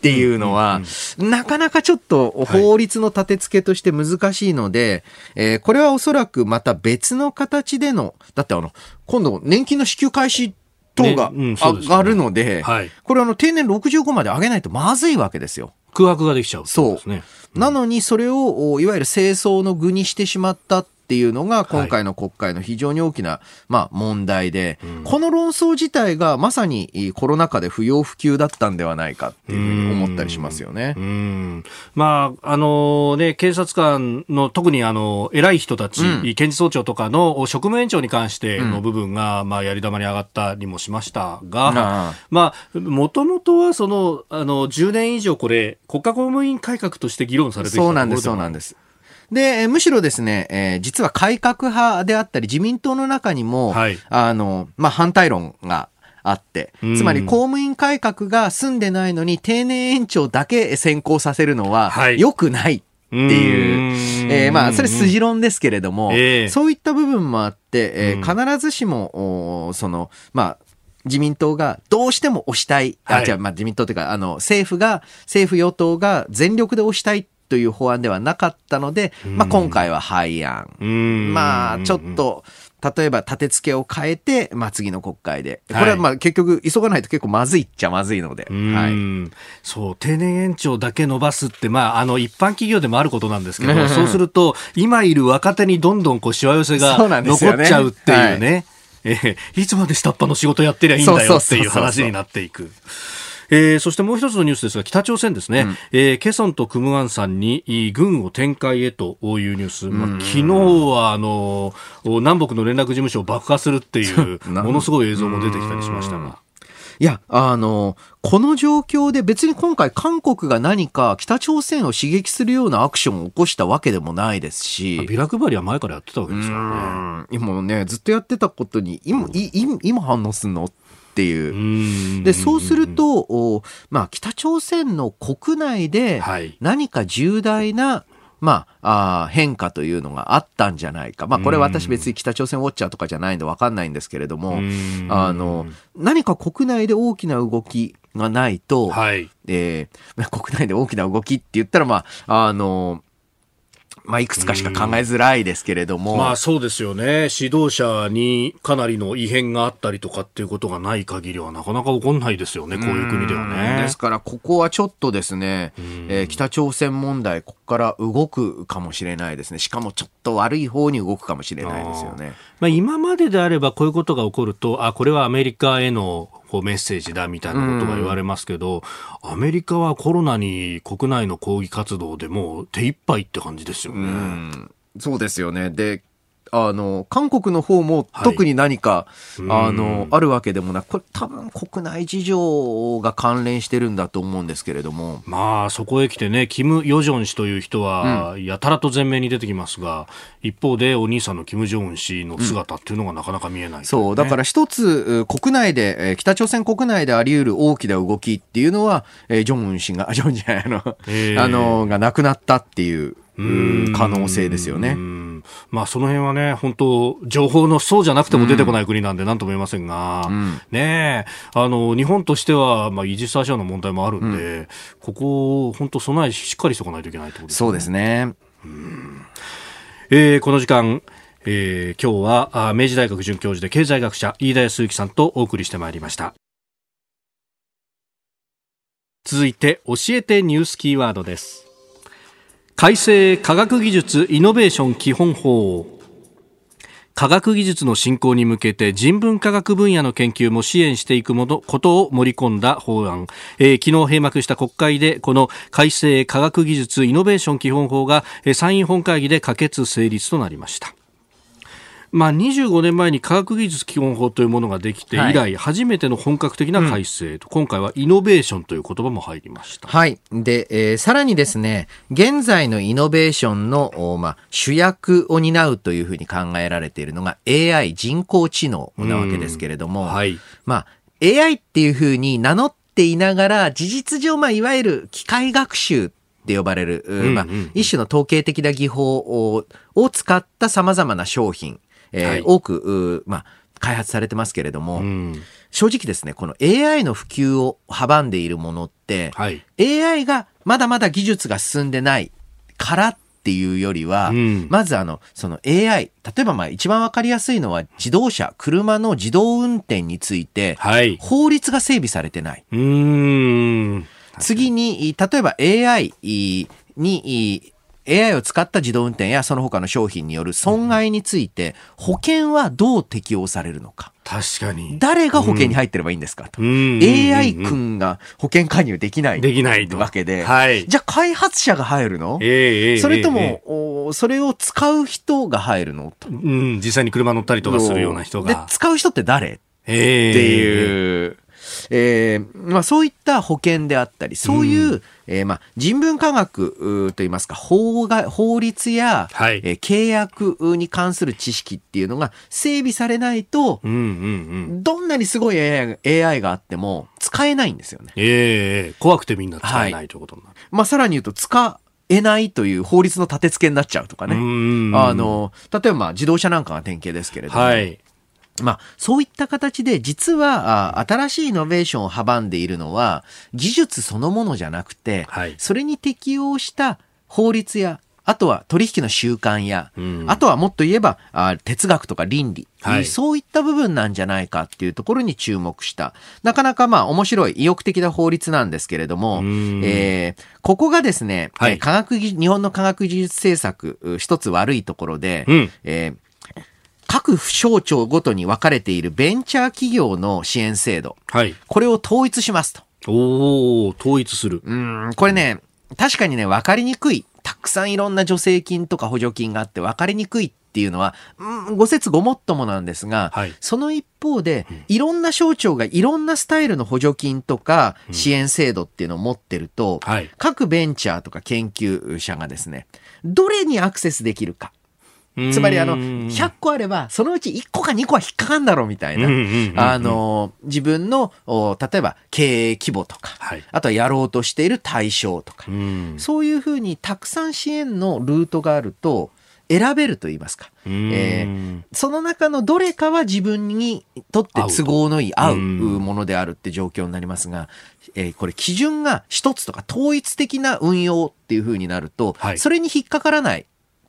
ていうのは、なかなかちょっと法律の立て付けとして難しいので、はい、えー、これはおそらくまた別の形での、だってあの、今度年金の支給開始等が上がるので、ねうんでねはい、これあの定年65まで上げないとまずいわけですよ。空白ができちゃう、ね、そう。なのにそれをいわゆる清掃の具にしてしまったっていうのが今回の国会の非常に大きな、まあ、問題で、うん、この論争自体がまさにコロナ禍で不要不急だったんではないかっていうふうに思ったりしますよね。うん。まあ、あのね、警察官の特にあの偉い人たち、うん、検事総長とかの職務延長に関しての部分が、まあ、やり玉に上がったりもしましたが、まあ、もともとはその、あの、10年以上これ、国家公務員改革として議論されてきたそうなんです、そうなんです。で、むしろですね、えー、実は改革派であったり、自民党の中にも、はい、あの、まあ、反対論があって、つまり公務員改革が済んでないのに定年延長だけ先行させるのは良くない。っていう、えー、まあ、それ筋論ですけれども、えー、そういった部分もあって、えー、必ずしも、その、まあ、自民党がどうしても押したい、はい、あ、じゃまあ自民党というか、あの、政府が、政府与党が全力で押したいという法案ではなかったので、まあ、今回は廃案。まあ、ちょっと、例えば立て付けを変えて、まあ、次の国会で。これはまあ結局急がないと結構まずいっちゃまずいので。はい、そう、定年延長だけ伸ばすって、まあ、あの、一般企業でもあることなんですけど、そうすると、今いる若手にどんどんこう、しわ寄せが残っちゃうっていうね。えー、いつまで下っ端の仕事やってりゃいいんだよっていう話になっていく。えー、そしてもう一つのニュースですが北朝鮮ですね、うん、えー、ケソンとクムアンさんに軍を展開へというニュース、まあ、昨日はあの南北の連絡事務所を爆破するっていう ものすごい映像も出てきたりしましたが。いや、あの、この状況で別に今回韓国が何か北朝鮮を刺激するようなアクションを起こしたわけでもないですし。ビラ配りは前からやってたわけですからね。今ね、ずっとやってたことに、今、今今反応すんの？っていう。で、そうすると、まあ、北朝鮮の国内で何か重大な、まあ、あ変化というのがあったんじゃないか。まあ、これ私別に北朝鮮ウォッチャーとかじゃないんでわかんないんですけれども、あの、何か国内で大きな動きがないと、はい、えー、国内で大きな動きって言ったら、まあ、あの、まあ、いくつかしか考えづらいですけれども。まあそうですよね。指導者にかなりの異変があったりとかっていうことがない限りはなかなか起こんないですよね、こういう国ではね。ですから、ここはちょっとですね、えー、北朝鮮問題、ここから動くかもしれないですね。しかもちょっと悪い方に動くかもしれないですよね。まあ今までであればこういうことが起こると、あ、これはアメリカへのこうメッセージだみたいなことが言われますけど、アメリカはコロナに国内の抗議活動でもう手一杯って感じですよね。うそうですよね。で、あの、韓国の方も特に何か、はい、あの、あるわけでもなく、これ多分国内事情が関連してるんだと思うんですけれども。まあ、そこへ来てね、キム・ヨジョン氏という人は、やたらと前面に出てきますが、うん、一方でお兄さんのキム・ジョンウン氏の姿っていうのがなかなか見えない、ねうん、そう、だから一つ、国内で、北朝鮮国内であり得る大きな動きっていうのは、ジョンウン氏が、ジョンじゃない、あの、えー、あの、がなくなったっていう可能性ですよね。まあ、その辺はね、本当、情報のそうじゃなくても出てこない国なんで、なんとも言えませんが、うん、ねあの、日本としては、まあ、イージス・アシアの問題もあるんで、うん、ここ、本当、備えしっかりしとかないといけないってことですね。そうですね。えー、この時間、えー、今日は明治大学准教授で経済学者飯田康之さんとお送りしてまいりました。続いて教えてニュースキーワードです改正科学技術イノベーション基本法。科学技術の振興に向けて人文科学分野の研究も支援していくものことを盛り込んだ法案、えー、昨日閉幕した国会でこの改正科学技術イノベーション基本法が参院本会議で可決成立となりました。まあ、25年前に科学技術基本法というものができて以来、はい、初めての本格的な改正と、うん、今回はイノベーションという言葉も入りました。はい。で、えー、さらにですね、現在のイノベーションの、まあ、主役を担うというふうに考えられているのが AI 人工知能なわけですけれども、はい。まあ、AI っていうふうに名乗っていながら、事実上、まあ、いわゆる機械学習って呼ばれる、まあ、一種の統計的な技法を使った様々な商品、えーはい、多く、まあ、開発されてますけれども、うん、正直ですね、この AI の普及を阻んでいるものって、はい、AI がまだまだ技術が進んでないからっていうよりは、うん、まずあの、その AI、例えばまあ一番わかりやすいのは自動車、車の自動運転について、はい、法律が整備されてない。次に、例えば AI に AI を使った自動運転やその他の商品による損害について、保険はどう適用されるのか。確かに。誰が保険に入ってればいいんですかと。うん、AI 君が保険加入できない。できないわけで。はい。じゃあ開発者が入るの、えー、それとも、えー、それを使う人が入るのと。うん、実際に車乗ったりとかするような人が。で、使う人って誰、えー、っていう。えー、まあそういった保険であったり、そういう、うん、えー、まあ人文科学といいますか、法が、法律や、はい、えー、契約に関する知識っていうのが整備されないと、うんうんうん、どんなにすごい AI, AI があっても使えないんですよね。ええー、怖くてみんな使えないということになる。はい、まあさらに言うと、使えないという法律の立て付けになっちゃうとかね。あの、例えばまあ自動車なんかが典型ですけれども、はい、まあ、そういった形で実は新しいイノベーションを阻んでいるのは技術そのものじゃなくて、はい、それに適応した法律やあとは取引の習慣や、うん、あとはもっと言えばあ哲学とか倫理、はい、そういった部分なんじゃないかっていうところに注目した。なかなかまあ面白い意欲的な法律なんですけれども、えー、ここがですね、はい、科学日本の科学技術政策一つ悪いところで、うん、えー各省庁ごとに分かれているベンチャー企業の支援制度。はい。これを統一しますと。お統一する。うん、これね、確かにね、分かりにくい。たくさんいろんな助成金とか補助金があって分かりにくいっていうのは、うん、ご説ごもっともなんですが、はい、その一方で、いろんな省庁がいろんなスタイルの補助金とか支援制度っていうのを持ってると、うんはい、各ベンチャーとか研究者がですね、どれにアクセスできるか。つまりあの、100個あれば、そのうち1個か2個は引っかかんだろうみたいな、あの、自分の、例えば経営規模とか、はい、あとはやろうとしている対象とか、そういうふうにたくさん支援のルートがあると、選べると言いますか、えー、その中のどれかは自分にとって都合のいい合うものであるって状況になりますが、えー、これ基準が一つとか統一的な運用っていうふうになると、はい、それに引っかからない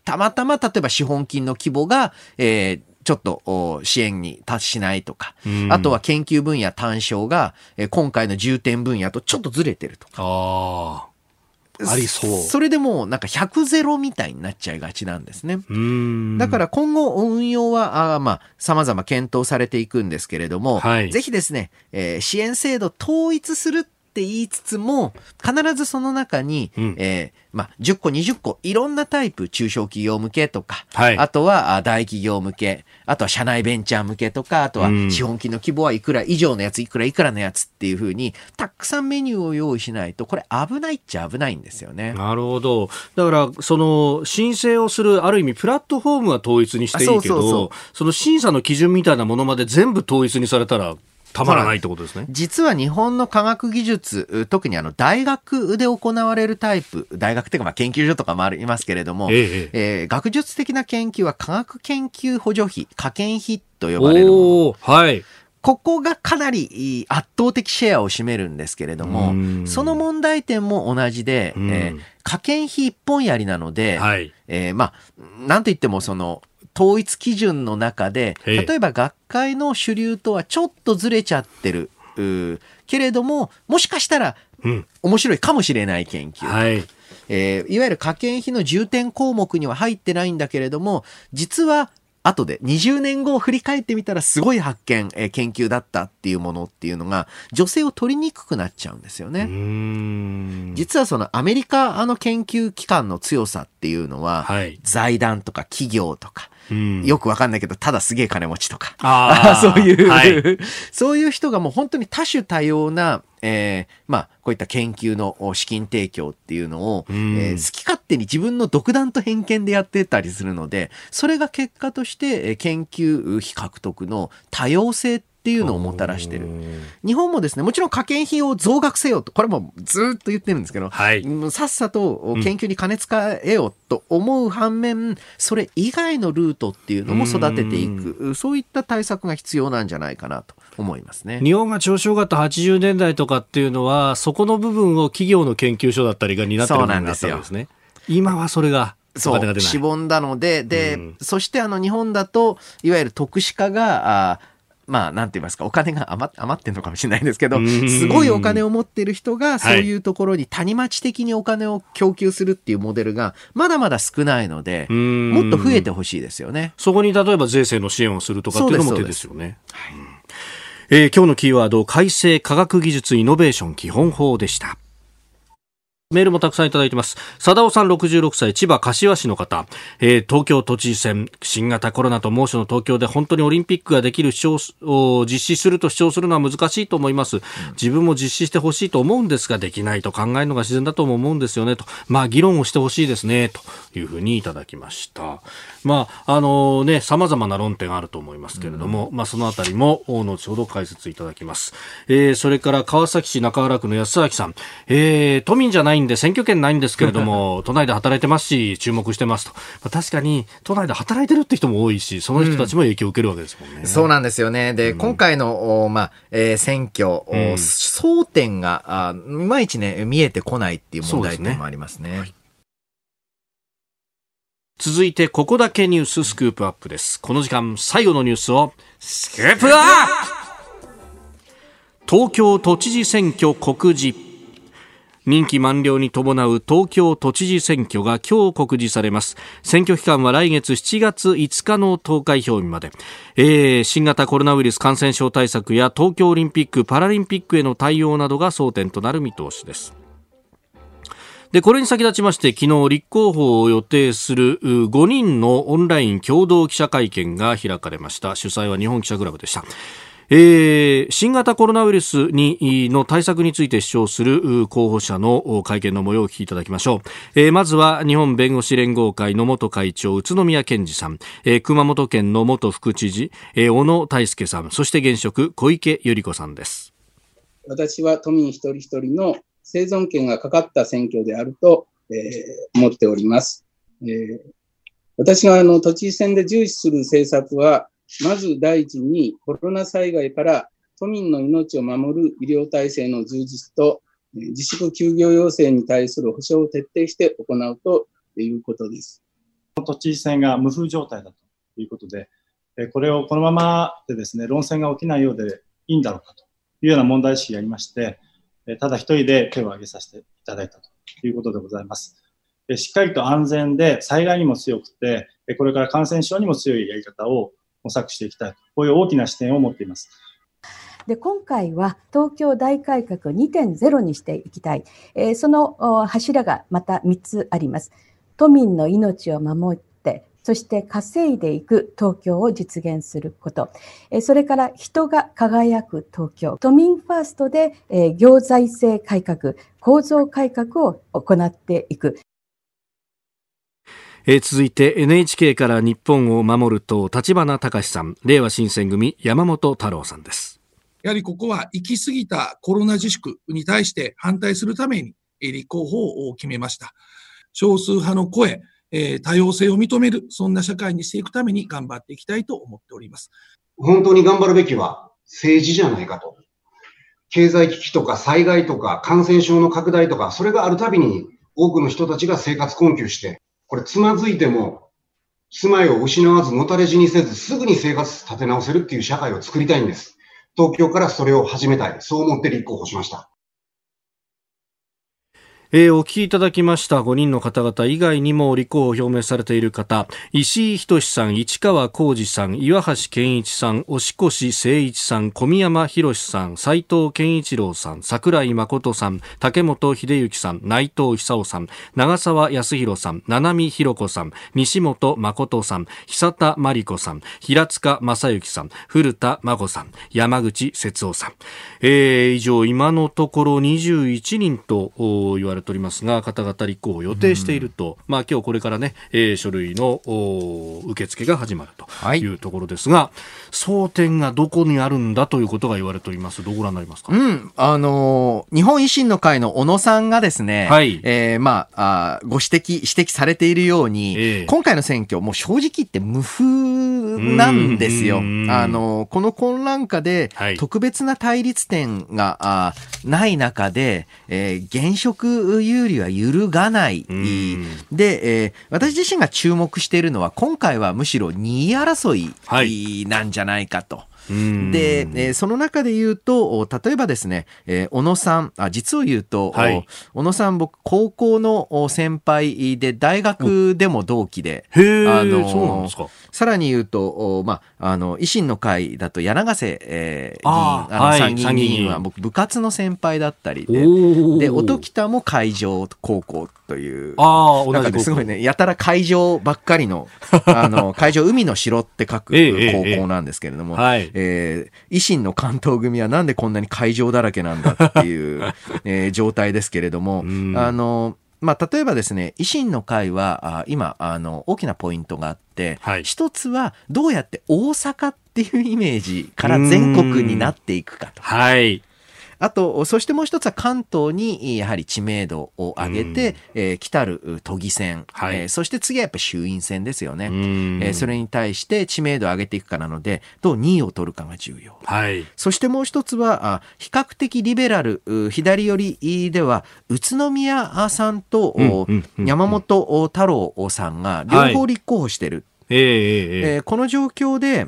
たまたま例えば資本金の規模が、えー、ちょっと支援に達しないとか、あとは研究分野単焦が、え今回の重点分野とちょっとずれてるとか。あありそう。それでもなんか100ゼロみたいになっちゃいがちなんですね。だから今後運用は、あまあ、様々検討されていくんですけれども、はい、ぜひですね、えー、支援制度統一するって言いつつも、必ずその中に、うん、えー、まあ、10個、20個、いろんなタイプ、中小企業向けとか、はい、あとは大企業向け、あとは社内ベンチャー向けとか、あとは資本金の規模はいくら以上のやつ、いくらいくらのやつっていうふうに、たくさんメニューを用意しないと、これ危ないっちゃ危ないんですよね。なるほど。だから、その、申請をする、ある意味、プラットフォームは統一にしていいけど、その審査の基準みたいなものまで全部統一にされたら、たまらないってことですね。実は日本の科学技術、特にあの大学で行われるタイプ、大学っていうかまあ研究所とかもありますけれども、えええー、学術的な研究は科学研究補助費、科研費と呼ばれるもの。はい。ここがかなり圧倒的シェアを占めるんですけれども、その問題点も同じで、えー、科研費一本やりなので、はい、えー、まあ、なんといってもその、統一基準の中で、例えば学会の主流とはちょっとずれちゃってる。けれども、もしかしたら、面白いかもしれない研究。はい。えー、いわゆる科研費の重点項目には入ってないんだけれども、実は後で20年後を振り返ってみたらすごい発見、えー、研究だったっていうものっていうのが女性を取りにくくなっちゃうんですよね。実はそのアメリカの研究機関の強さっていうのは、はい、財団とか企業とか、よくわかんないけど、ただすげえ金持ちとか、そういう、はい、そういう人がもう本当に多種多様な、えー、まあ、こういった研究の資金提供っていうのを、えー、好き勝手に自分の独断と偏見でやってたりするので、それが結果として研究費獲得の多様性っていうのをもたらしてる。日本もですね、もちろん科研費を増額せよと、これもずっと言ってるんですけど、はい、さっさと研究に金使えよと思う反面、それ以外のルートっていうのも育てていく、そういった対策が必要なんじゃないかなと思いますね。日本が調子よかった80年代とかっていうのは、そこの部分を企業の研究所だったりが担ってるんですね。今はそれがそう、しぼんだので、で、うん、そしてあの日本だと、いわゆる特殊化が、あまあ、なんて言いますか、お金が余余ってんのかもしれないんですけど、すごいお金を持ってる人が、そういうところに谷町的にお金を供給するっていうモデルが、まだまだ少ないので、もっと増えてほしいですよね。そこに例えば税制の支援をするとかっていうのも手ですよね。はいえー、今日のキーワード、改正科学技術イノベーション基本法でした。メールもたくさんいただいてます。貞夫さん66歳、千葉柏市の方、えー、東京都知事選、新型コロナと猛暑の東京で本当にオリンピックができる主張を実施すると主張するのは難しいと思います。自分も実施してほしいと思うんですが、できないと考えるのが自然だとも思うんですよね、と。まあ、議論をしてほしいですね、というふうにいただきました。まあ、あのね、様々な論点あると思いますけれども、うん、まあ、そのあたりも、後ほど解説いただきます。えー、それから川崎市中原区の安明さん、えー、都民じゃないないんで、選挙権ないんですけれども、都内で働いてますし、注目してますと。まあ、確かに、都内で働いてるって人も多いし、その人たちも影響を受けるわけですもんね。うん、そうなんですよね。で、うん、今回の、まあ、えー、選挙、うん、争点が、あいまいちね、見えてこないっていう問題点もありますね。すねはい、続いて、ここだけニューススクープアップです。この時間、最後のニュースを、スクープアップ東京都知事選挙告示。任期満了に伴う東京都知事選挙が今日告示されます選挙期間は来月7月5日の投開票日まで、えー、新型コロナウイルス感染症対策や東京オリンピック・パラリンピックへの対応などが争点となる見通しですで、これに先立ちまして、昨日立候補を予定する5人のオンライン共同記者会見が開かれました。主催は日本記者クラブでした。えー、新型コロナウイルスにの対策について主張する候補者の会見の模様を聞きいただきましょう、えー、まずは日本弁護士連合会の元会長宇都宮健二さん、えー、熊本県の元副知事、えー、小野泰輔さん。そして現職小池百合子さんです。私は都民一人一人の生存権がかかった選挙であると、えー、思っております、えー、私があの都知事選で重視する政策はまず第一にコロナ災害から都民の命を守る医療体制の充実と自粛休業要請に対する保障を徹底して行うということです。都知事選が無風状態だということで、これをこのままでですね、論戦が起きないようでいいんだろうかというような問題意識がありまして、ただ一人で手を挙げさせていただいたということでございます。しっかりと安全で災害にも強くて、これから感染症にも強いやり方を模索していきたいこういう大きな視点を持っています。で今回は東京大改革2.0にしていきたい、えー、その柱がまた3つあります。都民の命を守ってそして稼いでいく東京を実現すること。それから人が輝く東京。都民ファーストで行財政改革、構造改革を行っていく。えー、続いて NHK から日本を守ると立花隆さん。令和新選組山本太郎さんです。やはりここは行き過ぎたコロナ自粛に対して反対するために立候補を決めました。少数派の声、えー、多様性を認めるそんな社会にしていくために頑張っていきたいと思っております。本当に頑張るべきは政治じゃないかと。経済危機とか災害とか感染症の拡大とか、それがあるたびに多くの人たちが生活困窮して、これつまずいても、住まいを失わず、のたれ死にせず、すぐに生活立て直せるっていう社会を作りたいんです。東京からそれを始めたい。そう思って立候補しました。えー、お聞きいただきました5人の方々以外にも立候補を表明されている方、石井仁さん、市川浩二さん、岩橋健一さん、押越誠一さん、小宮山博さん、斉藤健一郎さん、桜井誠さん、竹本秀幸さん、内藤久夫さん、長澤康弘さん、七海博子さん、西本誠さん、久田真理子さん、平塚正幸さん、古田真子さん、山口節夫さん。えー、以上、今のところ21人と言われれておりますが方々立候補を予定していると、まあ今日これからね、えー、書類の受付が始まるとい。うところですが、はい、争点がどこにあるんだということが言われております。どうご覧になりますか、うん、あのー、日本維新の会の小野さんがですね、はい、えー、まああご指摘指摘されているように、えー、今回の選挙もう正直言って無風なんですよ。あのー、この混乱下で特別な対立点が、あない中で、えー、現職有利は揺るがない。で、えー、私自身が注目しているのは、今回はむしろ2位争いなんじゃないかと。はいで、えー、その中で言うと、例えばですね、えー、小野さん、あ実を言うと、はい、小野さん、僕、高校の先輩で、大学でも同期で、あのそうなんですか。さらに言うと、まあ、あの維新の会だと柳瀬、えー、議員、あの参議院議員は僕、部活の先輩だったりで、で、音北も海上高校という、あなんかすごいね、やたら海上ばっかりの、あの、海上海の城って書く高校なんですけれども、ええ。えー、維新の関東組はなんでこんなに海上だらけなんだっていう、えー、状態ですけれども、あの、まあ、例えばですね、維新の会は、あ今、あの、大きなポイントがあって、はい、一つは、どうやって大阪っていうイメージから全国になっていくかと。はい。あと、そしてもう一つは関東にやはり知名度を上げて、うん、えー、来たる都議選、はい、えー、そして次はやっぱ衆院選ですよね、えー、それに対して知名度を上げていくかなので、どう2位を取るかが重要。はい、そしてもう一つは、あ比較的リベラル、左寄りでは、宇都宮さんと、山本太郎さんが両方立候補してる。はい、えー、えー、この状況で、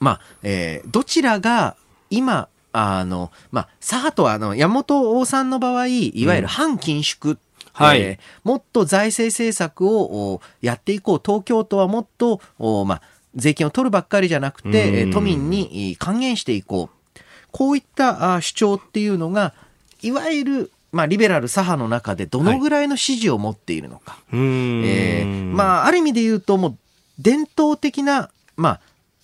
まあ、えー、どちらが今、あの、まあ、左派とは、あの、山本王さんの場合、いわゆる反緊縮、うんはい、えー、もっと財政政策をやっていこう。東京都はもっと、まあ、税金を取るばっかりじゃなくて、都民に還元していこう。こういった主張っていうのが、いわゆる、まあ、リベラル左派の中でどのぐらいの支持を持っているのか。はい、えー、まあ、ある意味で言うと、もう、伝統的な、まあ、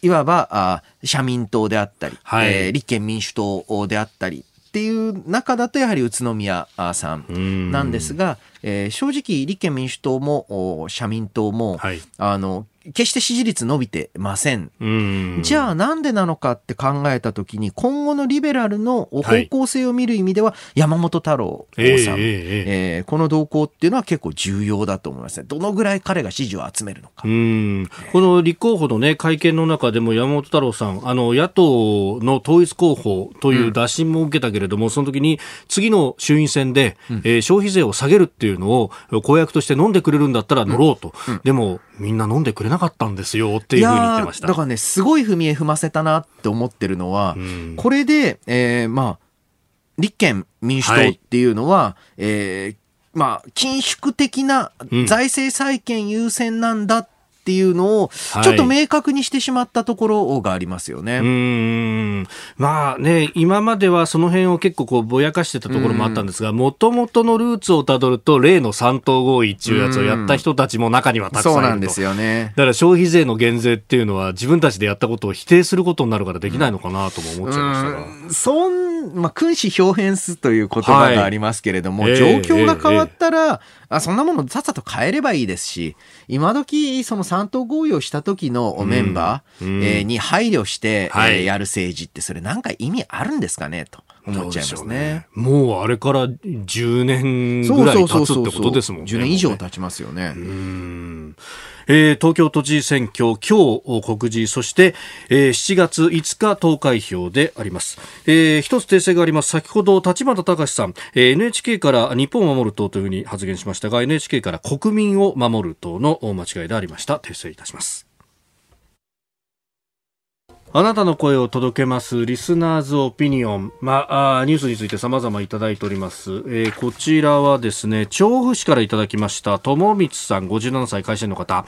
いわばあ社民党であったり、はいえー立憲民主党であったりっていう中だとやはり宇都宮さんなんですが、えー正直立憲民主党もお社民党も、はい。あの決して支持率伸びてません。うん。じゃあなんでなのかって考えたときに今後のリベラルの方向性を見る意味では山本太郎さん、ええええええ。えーこの動向っていうのは結構重要だと思いますね。どのぐらい彼が支持を集めるのか。うん。この立候補の、ね、会見の中でも山本太郎さん、あの野党の統一候補という打診も受けたけれども、その時に次の衆院選で、えー消費税を下げるっていうのを公約として飲んでくれるんだったら乗ろうと、でもみんな飲んでくれなかったんですよっていうふうに言ってました。だからね、すごい踏み絵踏ませたなって思ってるのは、うん。これで、えーまあ、立憲民主党っていうのは、えーまあ、緊縮的なうん。財政再建優先なんだっていうのを、はいちょっと明確にしてしまったところがありますよね。うーんまあね、今まではその辺を結構こうぼやかしてたところもあったんですが、もともとのルーツをたどると、例の三党合意っていうやつをやった人たちも中にはたくさんいると。そうなんですよね。だから消費税の減税っていうのは自分たちでやったことを否定することになるからできないのかなとも思っちゃいましたが。うんそん、まあ、君子表変すという言葉がありますけれども、はいえ状え況が変わったら、あ、そんなものさっさと変えればいいですし、今時、その三党合意をした時のメンバー、うん。えーに配慮して、はい。えーやる政治って、それなんか意味あるんですかね？と思っちゃいますね。もうあれから10年ぐらい経つってことですもんね。10年以上経ちますよね。うんえー東京都知事選挙、今日告示、そして、えー7月5日投開票であります。えー一つ訂正があります。先ほど、立花隆さん、えー NHK から日本を守る党というふうに発言しましたが、NHK から国民を守る党の間違いでありました。訂正いたします。あなたの声を届けますリスナーズオピニオン、まあ、あニュースについて様々いただいております、えーこちらはですね調布市からいただきました友光さん57歳会社員の方。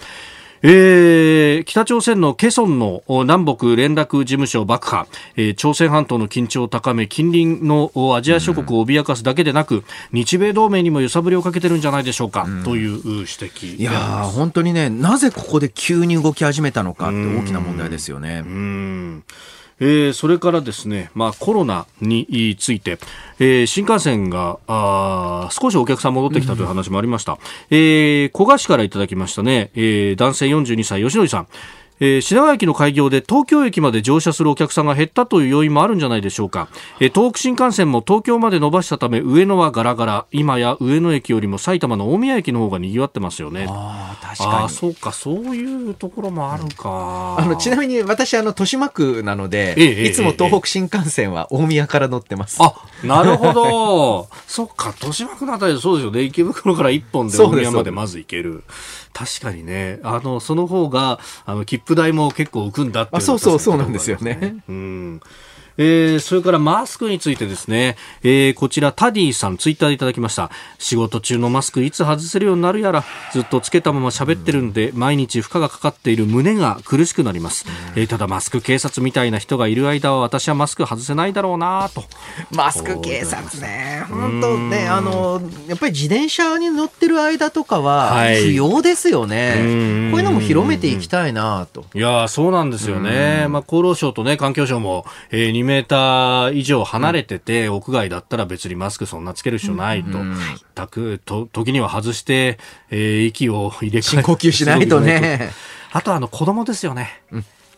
えー北朝鮮のケソンのお南北連絡事務所爆破、えー朝鮮半島の緊張を高め近隣のおアジア諸国を脅かすだけでなく日米同盟にも揺さぶりをかけてるんじゃないでしょうか、というう指摘いやー、本当にね、なぜここで急に動き始めたのかって大きな問題ですよね。うんえーそれからですね、まあ、コロナについて、えー新幹線があ少しお客さん戻ってきたという話もありました、えー古賀市からいただきましたね、えー男性42歳吉野さん。えー品川駅の開業で東京駅まで乗車するお客さんが減ったという要因もあるんじゃないでしょうか、えー東北新幹線も東京まで伸ばしたため上野はガラガラ今や上野駅よりも埼玉の大宮駅の方が賑わってますよねああ、確あかに。ーそうかそういうところもあるかあの、ちなみに私、あの、豊島区なので、ええええいつも東北新幹線は大宮から乗ってます。あ、なるほど。そっか、豊島区のあたりでそうですよね。池袋から一本で大宮までまず行ける。確かにね、あの、その方が、あの、切符代も結構浮くんだっていうそうそうそうなんですよねうん。えーそれからマスクについてですね、えーこちらタディさんツイッターでいただきました。仕事中のマスクいつ外せるようになるやらずっとつけたまま喋ってるんで、毎日負荷がかかっている胸が苦しくなります、えーただマスク警察みたいな人がいる間は私はマスク外せないだろうなと。マスク警察ね、本当ね、あの、やっぱり自転車に乗ってる間とかははい。不要ですよね。うん。こういうのも広めていきたいなと。いやーそうなんですよね、まあ、厚労省と、ね、環境省も、えー2メーター以上離れてて、屋外だったら別にマスクそんなつける必要ないと、たくと時には外して、えー息を入れ替え深呼吸しないとね。あとあの子供ですよね。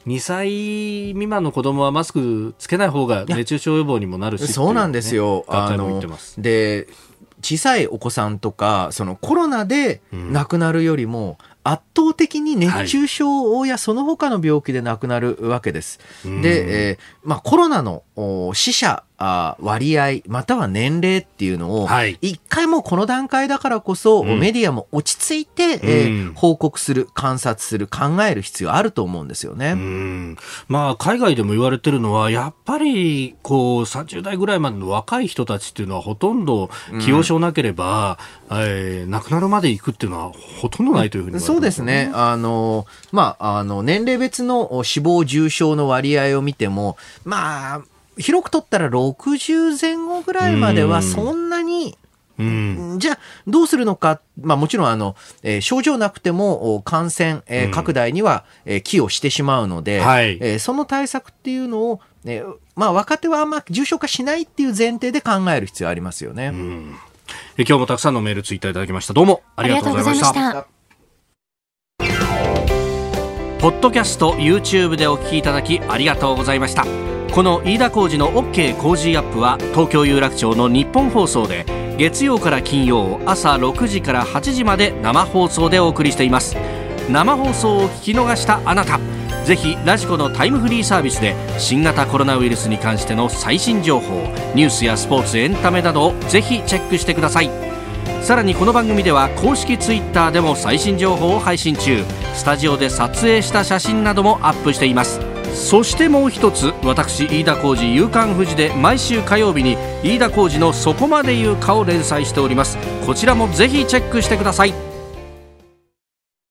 2歳未満の子供はマスクつけない方が熱中症予防にもなるし、そうなんですよ。ああの。で、小さいお子さんとか、そのコロナで亡くなるよりも、圧倒的に熱中症やその他の病気で亡くなるわけです。うんで、えーまあ、コロナのお死者あ割合、または年齢っていうのを、はい。一回もうこの段階だからこそ、うん。メディアも落ち着いて、報告する、観察する、考える必要あると思うんですよね。うん。まあ、海外でも言われてるのは、やっぱりこう30代ぐらいまでの若い人たちっていうのは、ほとんど既往症なければ、えー亡くなるまで行くっていうのは、ほとんどないというふうに言われてますそうですね。あの、まあ、あの、年齢別のお死亡重症の割合を見ても、まあ、広く取ったら60前後ぐらいまではそんなにうん、じゃあ、どうするのか、まあ、もちろんあの、えー、症状なくても感染、えー、拡大には、えー、寄与してしまうので、はい、えー、その対策っていうのを、えーまあ、若手はあんま重症化しないっていう前提で考える必要ありますよね。うん。え今日もたくさんのメールツイッターいただきました。どうもありがとうございました。ポッドキャスト YouTube でお聞きいただきありがとうございましたこの飯田浩司の OK コージーアップは東京有楽町のニッポン放送で月曜から金曜朝6時から8時まで生放送でお送りしています。生放送を聞き逃したあなたぜひラジコのタイムフリーサービスで新型コロナウイルスに関しての最新情報ニュースやスポーツエンタメなどをぜひチェックしてください。さらにこの番組では公式 Twitter でも最新情報を配信中。スタジオで撮影した写真などもアップしています。そしてもう一つ私飯田浩司夕刊富士で毎週火曜日に飯田浩司の「そこまで言うか」を連載しております。こちらもぜひチェックしてください。